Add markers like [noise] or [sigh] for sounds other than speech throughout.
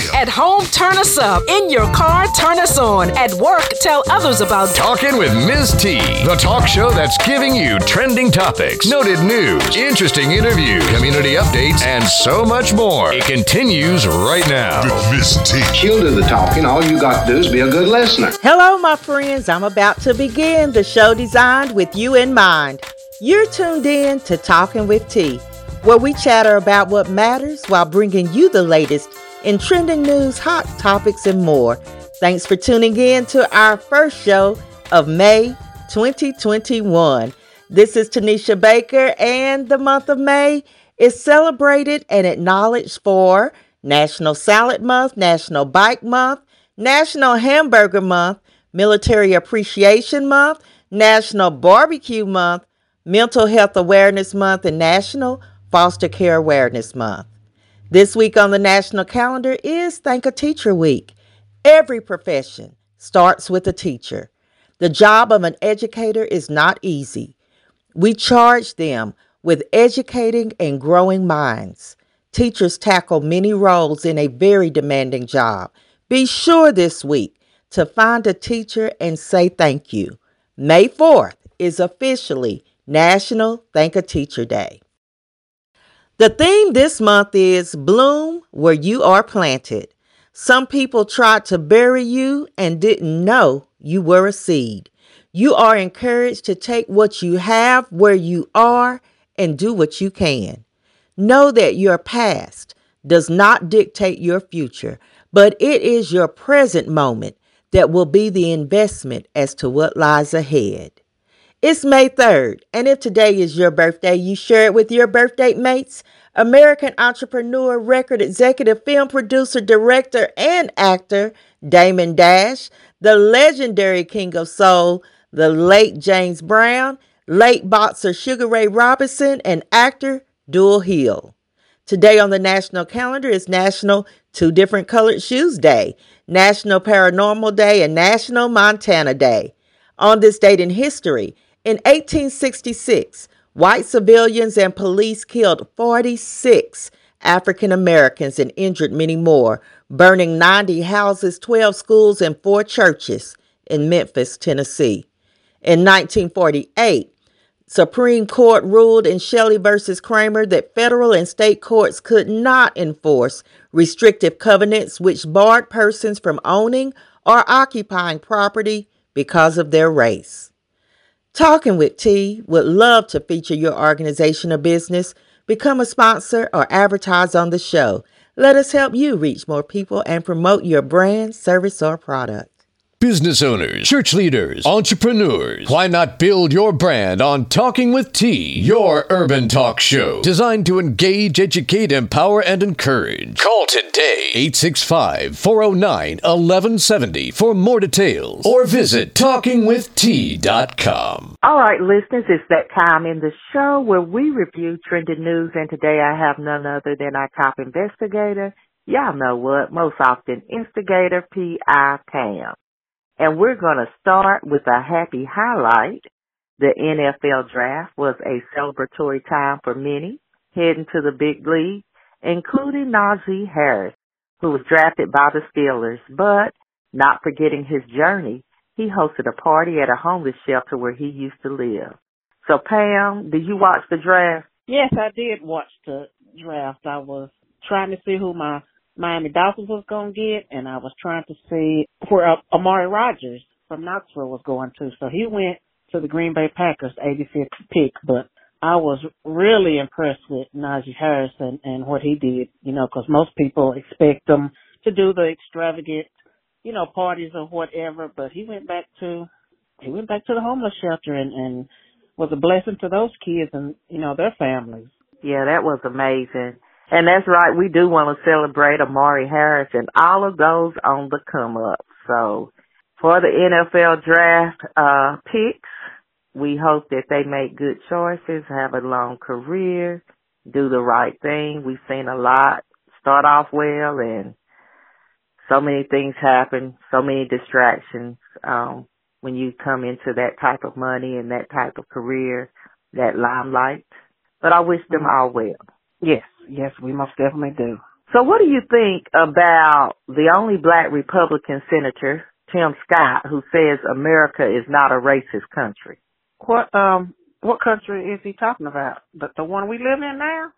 still. At home, turn us up. In your car, turn us on. At work, tell others about Talking with Ms. T, the talk show that's giving you trending topics, noted news, interesting interviews, community updates, and so much more. It continues right now. With Miss T. She'll do the talking. All you got to do is be a good listener. Hello, my friends. I'm about to begin the show designed with you in mind. You're tuned in to Talking with T, where we chatter about what matters while bringing you the latest in trending news, hot topics, and more. Thanks for tuning in to our first show of May 2021. This is Tanisha Baker, and the month of May is celebrated and acknowledged for National Salad Month, National Bike Month, National Hamburger Month, Military Appreciation Month, National Barbecue Month, Mental Health Awareness Month, and National Foster Care Awareness Month. This week on the national calendar is Thank a Teacher Week. Every profession starts with a teacher. The job of an educator is not easy. We charge them with educating and growing minds. Teachers tackle many roles in a very demanding job. Be sure this week to find a teacher and say thank you. May 4th is officially National Thank a Teacher Day. The theme this month is Bloom Where You Are Planted. Some people tried to bury you and didn't know you were a seed. You are encouraged to take what you have where you are and do what you can. Know that your past does not dictate your future, but it is your present moment that will be the investment as to what lies ahead. It's May 3rd, and if today is your birthday, you share it with your birthday mates. American entrepreneur, record executive, film producer, director, and actor Damon Dash, the legendary King of Soul, the late James Brown, late boxer Sugar Ray Robinson, and actor Dulé Hill. Today on the national calendar is National Two Different Colored Shoes Day, National Paranormal Day, and National Montana Day. On this date in history, in 1866, white civilians and police killed 46 African Americans and injured many more, burning 90 houses, 12 schools, and four churches in Memphis, Tennessee. In 1948, Supreme Court ruled in Shelley versus Kraemer that federal and state courts could not enforce restrictive covenants which barred persons from owning or occupying property because of their race. Talking with T would love to feature your organization or business, become a sponsor, or advertise on the show. Let us help you reach more people and promote your brand, service, or product. Business owners, church leaders, entrepreneurs. Why not build your brand on Talking with T, your urban talk show designed to engage, educate, empower, and encourage? Call today 865 409 1170 for more details or visit talkingwitht.com. All right, listeners, it's that time in the show where we review trending news, and today I have none other than our top investigator. Y'all know what? Most often, instigator P.I. Pam. And we're going to start with a happy highlight. The NFL draft was a celebratory time for many heading to the big league, including Najee Harris, who was drafted by the Steelers, but not forgetting his journey, he hosted a party at a homeless shelter where he used to live. So Pam, did you watch the draft? Yes, I did watch the draft. I was trying to see who my Miami Dolphins was going to get, and I was trying to see where uh, Amari Rogers from Knoxville was going to. So he went to the Green Bay Packers, 85th pick, but I was really impressed with Najee Harris and, and what he did, you know, because most people expect him to do the extravagant, you know, parties or whatever, but he went back to, he went back to the homeless shelter and, and was a blessing to those kids and, you know, their families. Yeah, that was amazing. And that's right, we do want to celebrate Amari Harris and all of those on the come up. So for the NFL draft uh picks, we hope that they make good choices, have a long career, do the right thing. We've seen a lot start off well and so many things happen, so many distractions um when you come into that type of money and that type of career, that limelight. But I wish them all well. Yes, yes, we most definitely do. So what do you think about the only black Republican senator, Tim Scott, who says America is not a racist country? What um what country is he talking about? The the one we live in now?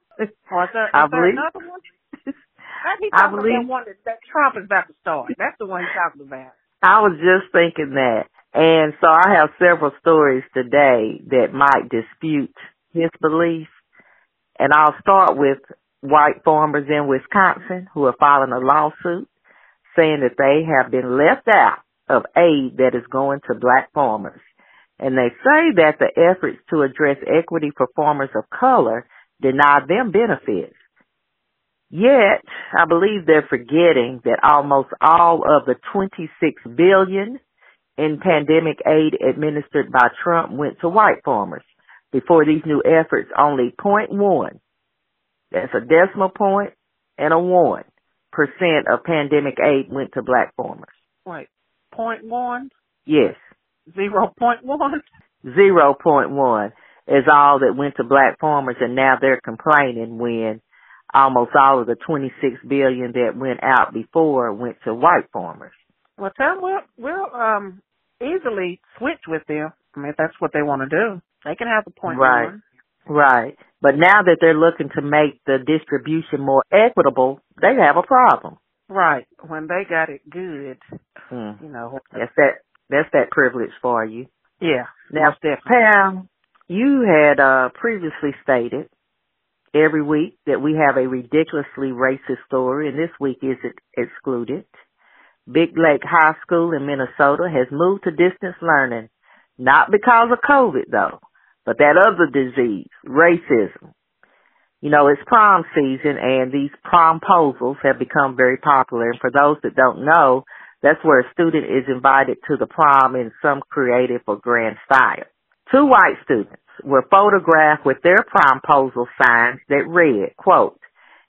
Or is there, is I there believe- another one? [laughs] I believe- about one that, that Trump is about to start. That's the one he's talking about. I was just thinking that. And so I have several stories today that might dispute his belief. And I'll start with white farmers in Wisconsin who are filing a lawsuit saying that they have been left out of aid that is going to black farmers. And they say that the efforts to address equity for farmers of color deny them benefits. Yet, I believe they're forgetting that almost all of the 26 billion in pandemic aid administered by Trump went to white farmers. Before these new efforts, only 0.1, that's a decimal point and a one percent of pandemic aid went to black farmers. Wait, point one, Yes, zero point one. 0.1 is all that went to black farmers and now they're complaining when almost all of the 26 billion that went out before went to white farmers. Well, tell them we'll we'll um easily switch with them. I mean, if that's what they want to do, they can have the point Right. one. Right. But now that they're looking to make the distribution more equitable, they have a problem. Right. When they got it good, Hmm. you know. That's that that's that privilege for you. Yeah. Now. Pam, you had uh previously stated every week that we have a ridiculously racist story and this week is it excluded. Big Lake High School in Minnesota has moved to distance learning, not because of COVID though, but that other disease, racism. You know, it's prom season and these promposals have become very popular. And for those that don't know, that's where a student is invited to the prom in some creative or grand style. Two white students were photographed with their promposal signs that read, quote,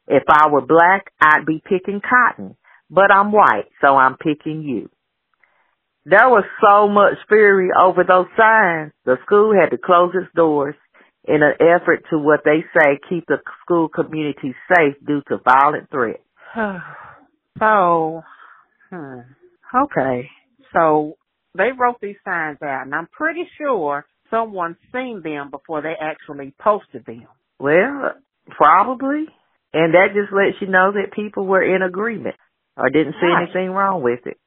if I were black, I'd be picking cotton, but I'm white, so I'm picking you. There was so much fury over those signs, the school had to close its doors in an effort to what they say keep the school community safe due to violent threats. [sighs] so, hmm. Okay. So they wrote these signs out, and I'm pretty sure someone seen them before they actually posted them. Well, probably. And that just lets you know that people were in agreement or didn't see Right. anything wrong with it.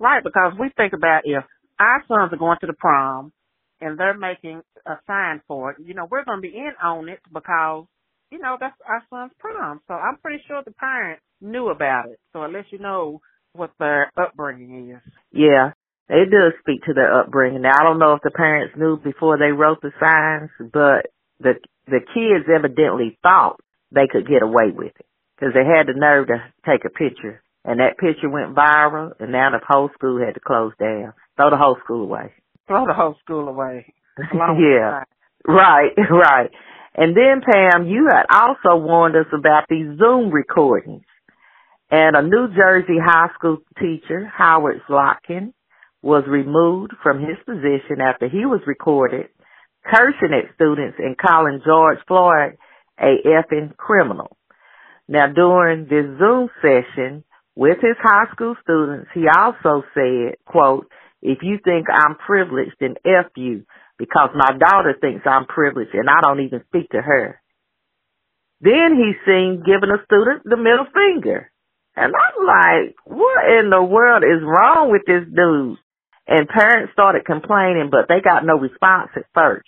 Right, because we think about if our sons are going to the prom and they're making a sign for it, you know, we're going to be in on it because, you know, that's our son's prom. So I'm pretty sure the parents knew about it. So it lets you know what their upbringing is. Yeah, it does speak to their upbringing. Now, I don't know if the parents knew before they wrote the signs, but the the kids evidently thought they could get away with it because they had the nerve to take a picture, and that picture went viral, and now the whole school had to close down, throw the whole school away. Throw the whole school away. along with the yeah. Right, [laughs] right. And then Pam, you had also warned us about these Zoom recordings. And a New Jersey high school teacher, Howard Slotkin, was removed from his position after he was recorded cursing at students and calling George Floyd a effing criminal. Now during this Zoom session with his high school students, he also said, quote, if you think I'm privileged, then F you because my daughter thinks I'm privileged and I don't even speak to her. Then he's seen giving a student the middle finger. And I'm like, what in the world is wrong with this dude? And parents started complaining, but they got no response at first.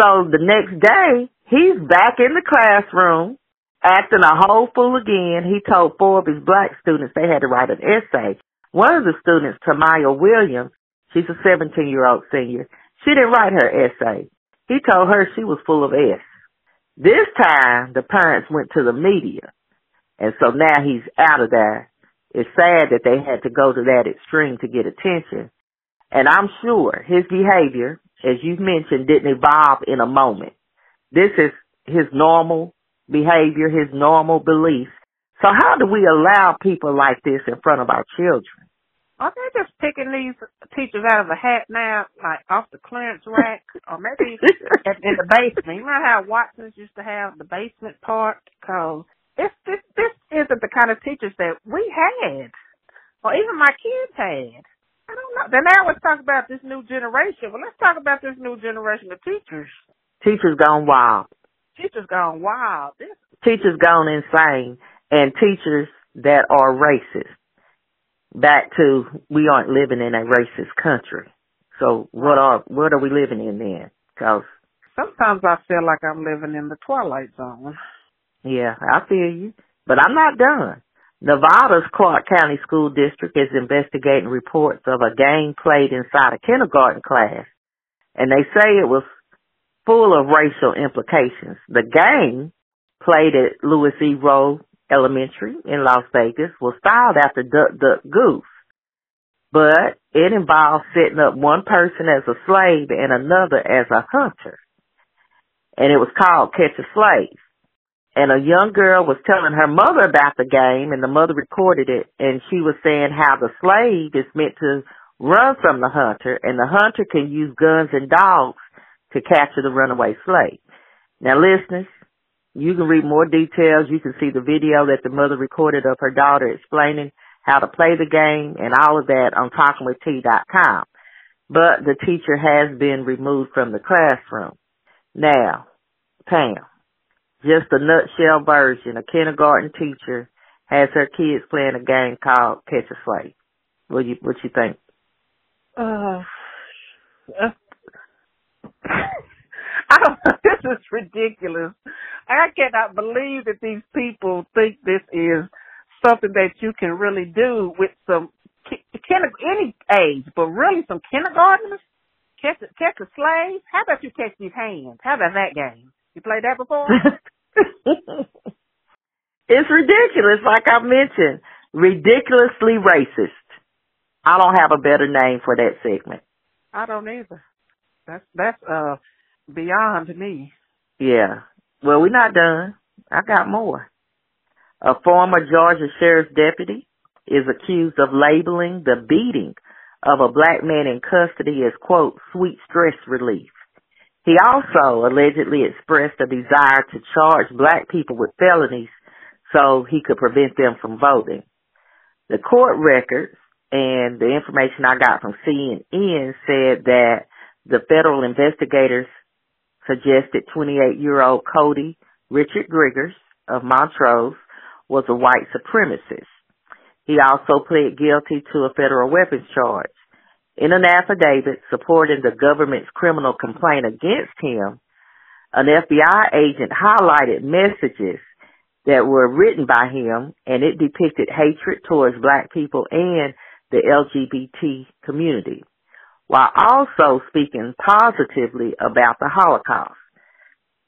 So the next day, he's back in the classroom, acting a whole fool again. He told four of his black students they had to write an essay. One of the students, Tamaya Williams, she's a 17 year old senior, she didn't write her essay. He told her she was full of S. This time, the parents went to the media. And so now he's out of there. It's sad that they had to go to that extreme to get attention. And I'm sure his behavior, as you've mentioned, didn't evolve in a moment. This is his normal behavior, his normal beliefs. So how do we allow people like this in front of our children? Are they just picking these teachers out of a hat now, like off the clearance rack, or maybe [laughs] in, in the basement? You remember how Watson's used to have the basement part? Cause it's this this isn't the kind of teachers that we had, or even my kids had. I don't know. Then now let's talk about this new generation. Well, let's talk about this new generation of teachers. Teachers gone wild. Teachers gone wild. This Teachers gone insane, and teachers that are racist. Back to we aren't living in a racist country. So what are what are we living in then? Because sometimes I feel like I'm living in the twilight zone. Yeah, I feel you. But I'm not done. Nevada's Clark County School District is investigating reports of a game played inside a kindergarten class. And they say it was full of racial implications. The game played at Lewis E. Rowe Elementary in Las Vegas was styled after Duck Duck Goose. But it involved setting up one person as a slave and another as a hunter. And it was called Catch a Slave and a young girl was telling her mother about the game and the mother recorded it and she was saying how the slave is meant to run from the hunter and the hunter can use guns and dogs to capture the runaway slave. Now listeners, you can read more details. You can see the video that the mother recorded of her daughter explaining how to play the game and all of that on talkingwitht.com. But the teacher has been removed from the classroom. Now, Pam, just a nutshell version. A kindergarten teacher has her kids playing a game called Catch a Slave. What you what you think? Uh, [laughs] I don't know. This is ridiculous. I cannot believe that these people think this is something that you can really do with some any age, but really some kindergartners catch a, catch a slave. How about you catch these hands? How about that game? You played that before? [laughs] it's ridiculous, like I mentioned. Ridiculously racist. I don't have a better name for that segment. I don't either. That's that's uh beyond me. Yeah. Well, we're not done. I got more. A former Georgia sheriff's deputy is accused of labeling the beating of a black man in custody as quote sweet stress relief. He also allegedly expressed a desire to charge black people with felonies so he could prevent them from voting. The court records and the information I got from CNN said that the federal investigators suggested 28 year old Cody Richard Griggers of Montrose was a white supremacist. He also pled guilty to a federal weapons charge. In an affidavit supporting the government's criminal complaint against him, an FBI agent highlighted messages that were written by him and it depicted hatred towards black people and the LGBT community, while also speaking positively about the Holocaust.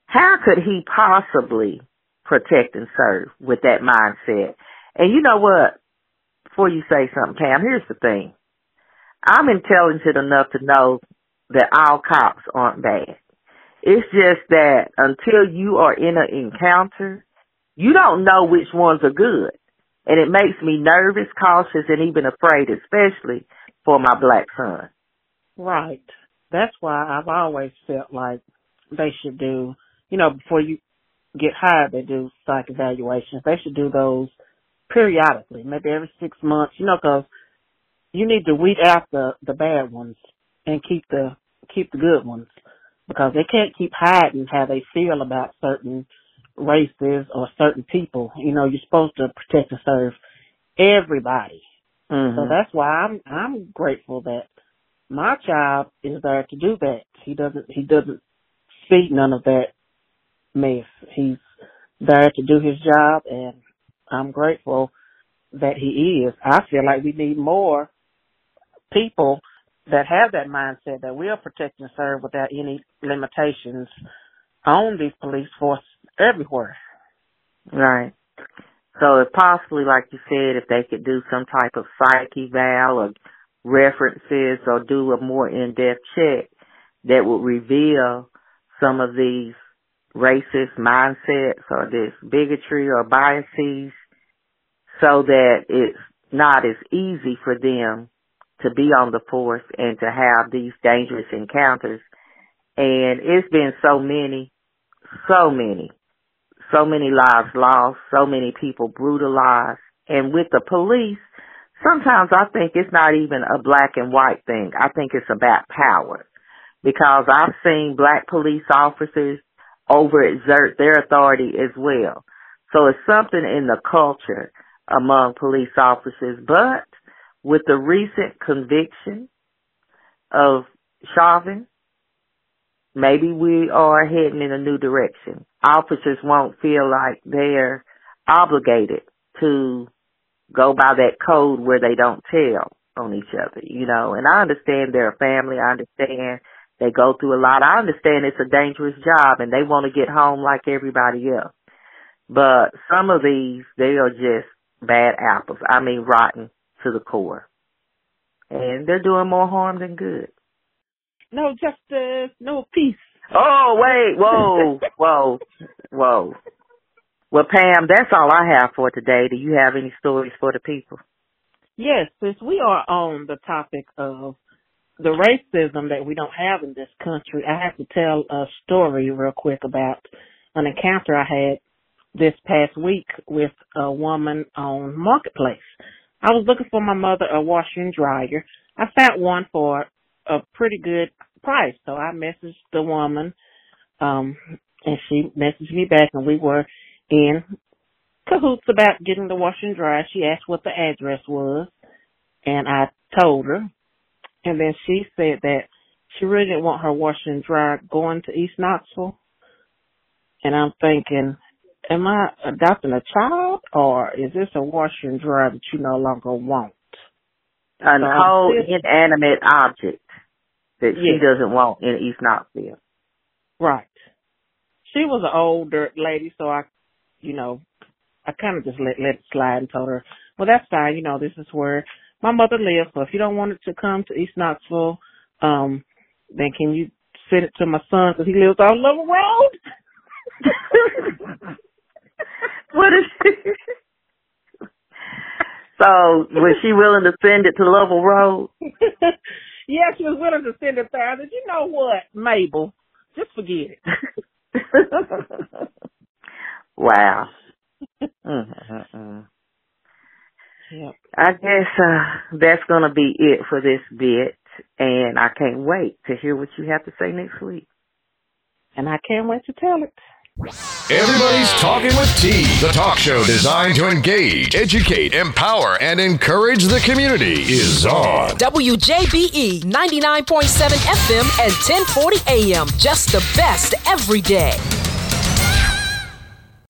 How could he possibly protect and serve with that mindset? And you know what? Before you say something, Pam, here's the thing. I'm intelligent enough to know that all cops aren't bad. It's just that until you are in an encounter, you don't know which ones are good. And it makes me nervous, cautious, and even afraid, especially for my black son. Right. That's why I've always felt like they should do, you know, before you get hired, they do psych evaluations. They should do those periodically, maybe every six months, you know, because you need to weed out the the bad ones and keep the keep the good ones because they can't keep hiding how they feel about certain races or certain people. You know, you're supposed to protect and serve everybody. Mm-hmm. So that's why I'm I'm grateful that my child is there to do that. He doesn't he doesn't see none of that mess. He's there to do his job and I'm grateful that he is. I feel like we need more people that have that mindset that will protect and serve without any limitations on these police force everywhere. Right. So if possibly, like you said, if they could do some type of psych eval or references or do a more in-depth check that would reveal some of these racist mindsets or this bigotry or biases so that it's not as easy for them to be on the force and to have these dangerous encounters. And it's been so many, so many, so many lives lost, so many people brutalized. And with the police, sometimes I think it's not even a black and white thing. I think it's about power. Because I've seen black police officers overexert their authority as well. So it's something in the culture among police officers. But with the recent conviction of Chauvin, maybe we are heading in a new direction. Officers won't feel like they're obligated to go by that code where they don't tell on each other, you know. And I understand they're a family. I understand they go through a lot. I understand it's a dangerous job and they want to get home like everybody else. But some of these, they are just bad apples. I mean, rotten to the core. And they're doing more harm than good. No justice, no peace. Oh, wait, whoa, whoa, whoa. Well, Pam, that's all I have for today. Do you have any stories for the people? Yes, since we are on the topic of the racism that we don't have in this country, I have to tell a story real quick about an encounter I had this past week with a woman on Marketplace. I was looking for my mother a washer and dryer. I found one for a pretty good price, so I messaged the woman, um, and she messaged me back, and we were in cahoots about getting the washer and dryer. She asked what the address was, and I told her, and then she said that she really didn't want her washer and dryer going to East Knoxville. And I'm thinking, am I adopting a child or is this a washer and dryer that you no longer want? An so whole inanimate object that she doesn't want in East Knoxville. Right. She was an older lady, so I, you know, I kind of just let let it slide and told her, well, that's fine. You know, this is where my mother lives. So if you don't want it to come to East Knoxville, um, then can you send it to my son because he lives on Lovell Road? what is she? so was she willing to send it to Lovell Road? [laughs] yeah, she was willing to send it there. I said, you know what, Mabel, just forget it. [laughs] wow. [laughs] Mm-hmm. Yep. I guess uh, that's going to be it for this bit, and I can't wait to hear what you have to say next week. And I can't wait to tell it. Everybody's Talking with T, the talk show designed to engage, educate, empower, and encourage the community, is on. WJBE 99.7 FM and 1040 AM. Just the best every day.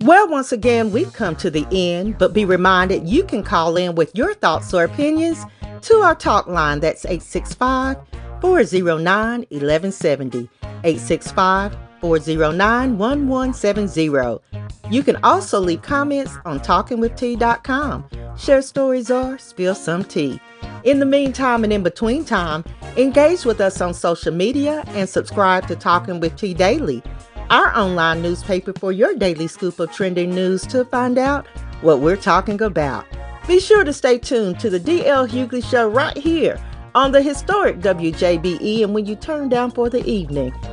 Well, once again, we've come to the end, but be reminded you can call in with your thoughts or opinions to our talk line. That's 865 409 1170. 865 409 1170. You can also leave comments on talkingwitht.com. Share stories or spill some tea. In the meantime and in between time, engage with us on social media and subscribe to Talking with T Daily, our online newspaper for your daily scoop of trending news to find out what we're talking about. Be sure to stay tuned to the DL Hughley Show right here on the historic WJBE and when you turn down for the evening.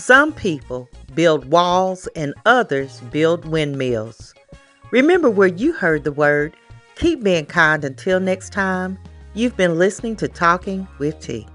some people build walls and others build windmills. Remember where you heard the word. Keep being kind until next time. You've been listening to Talking with T.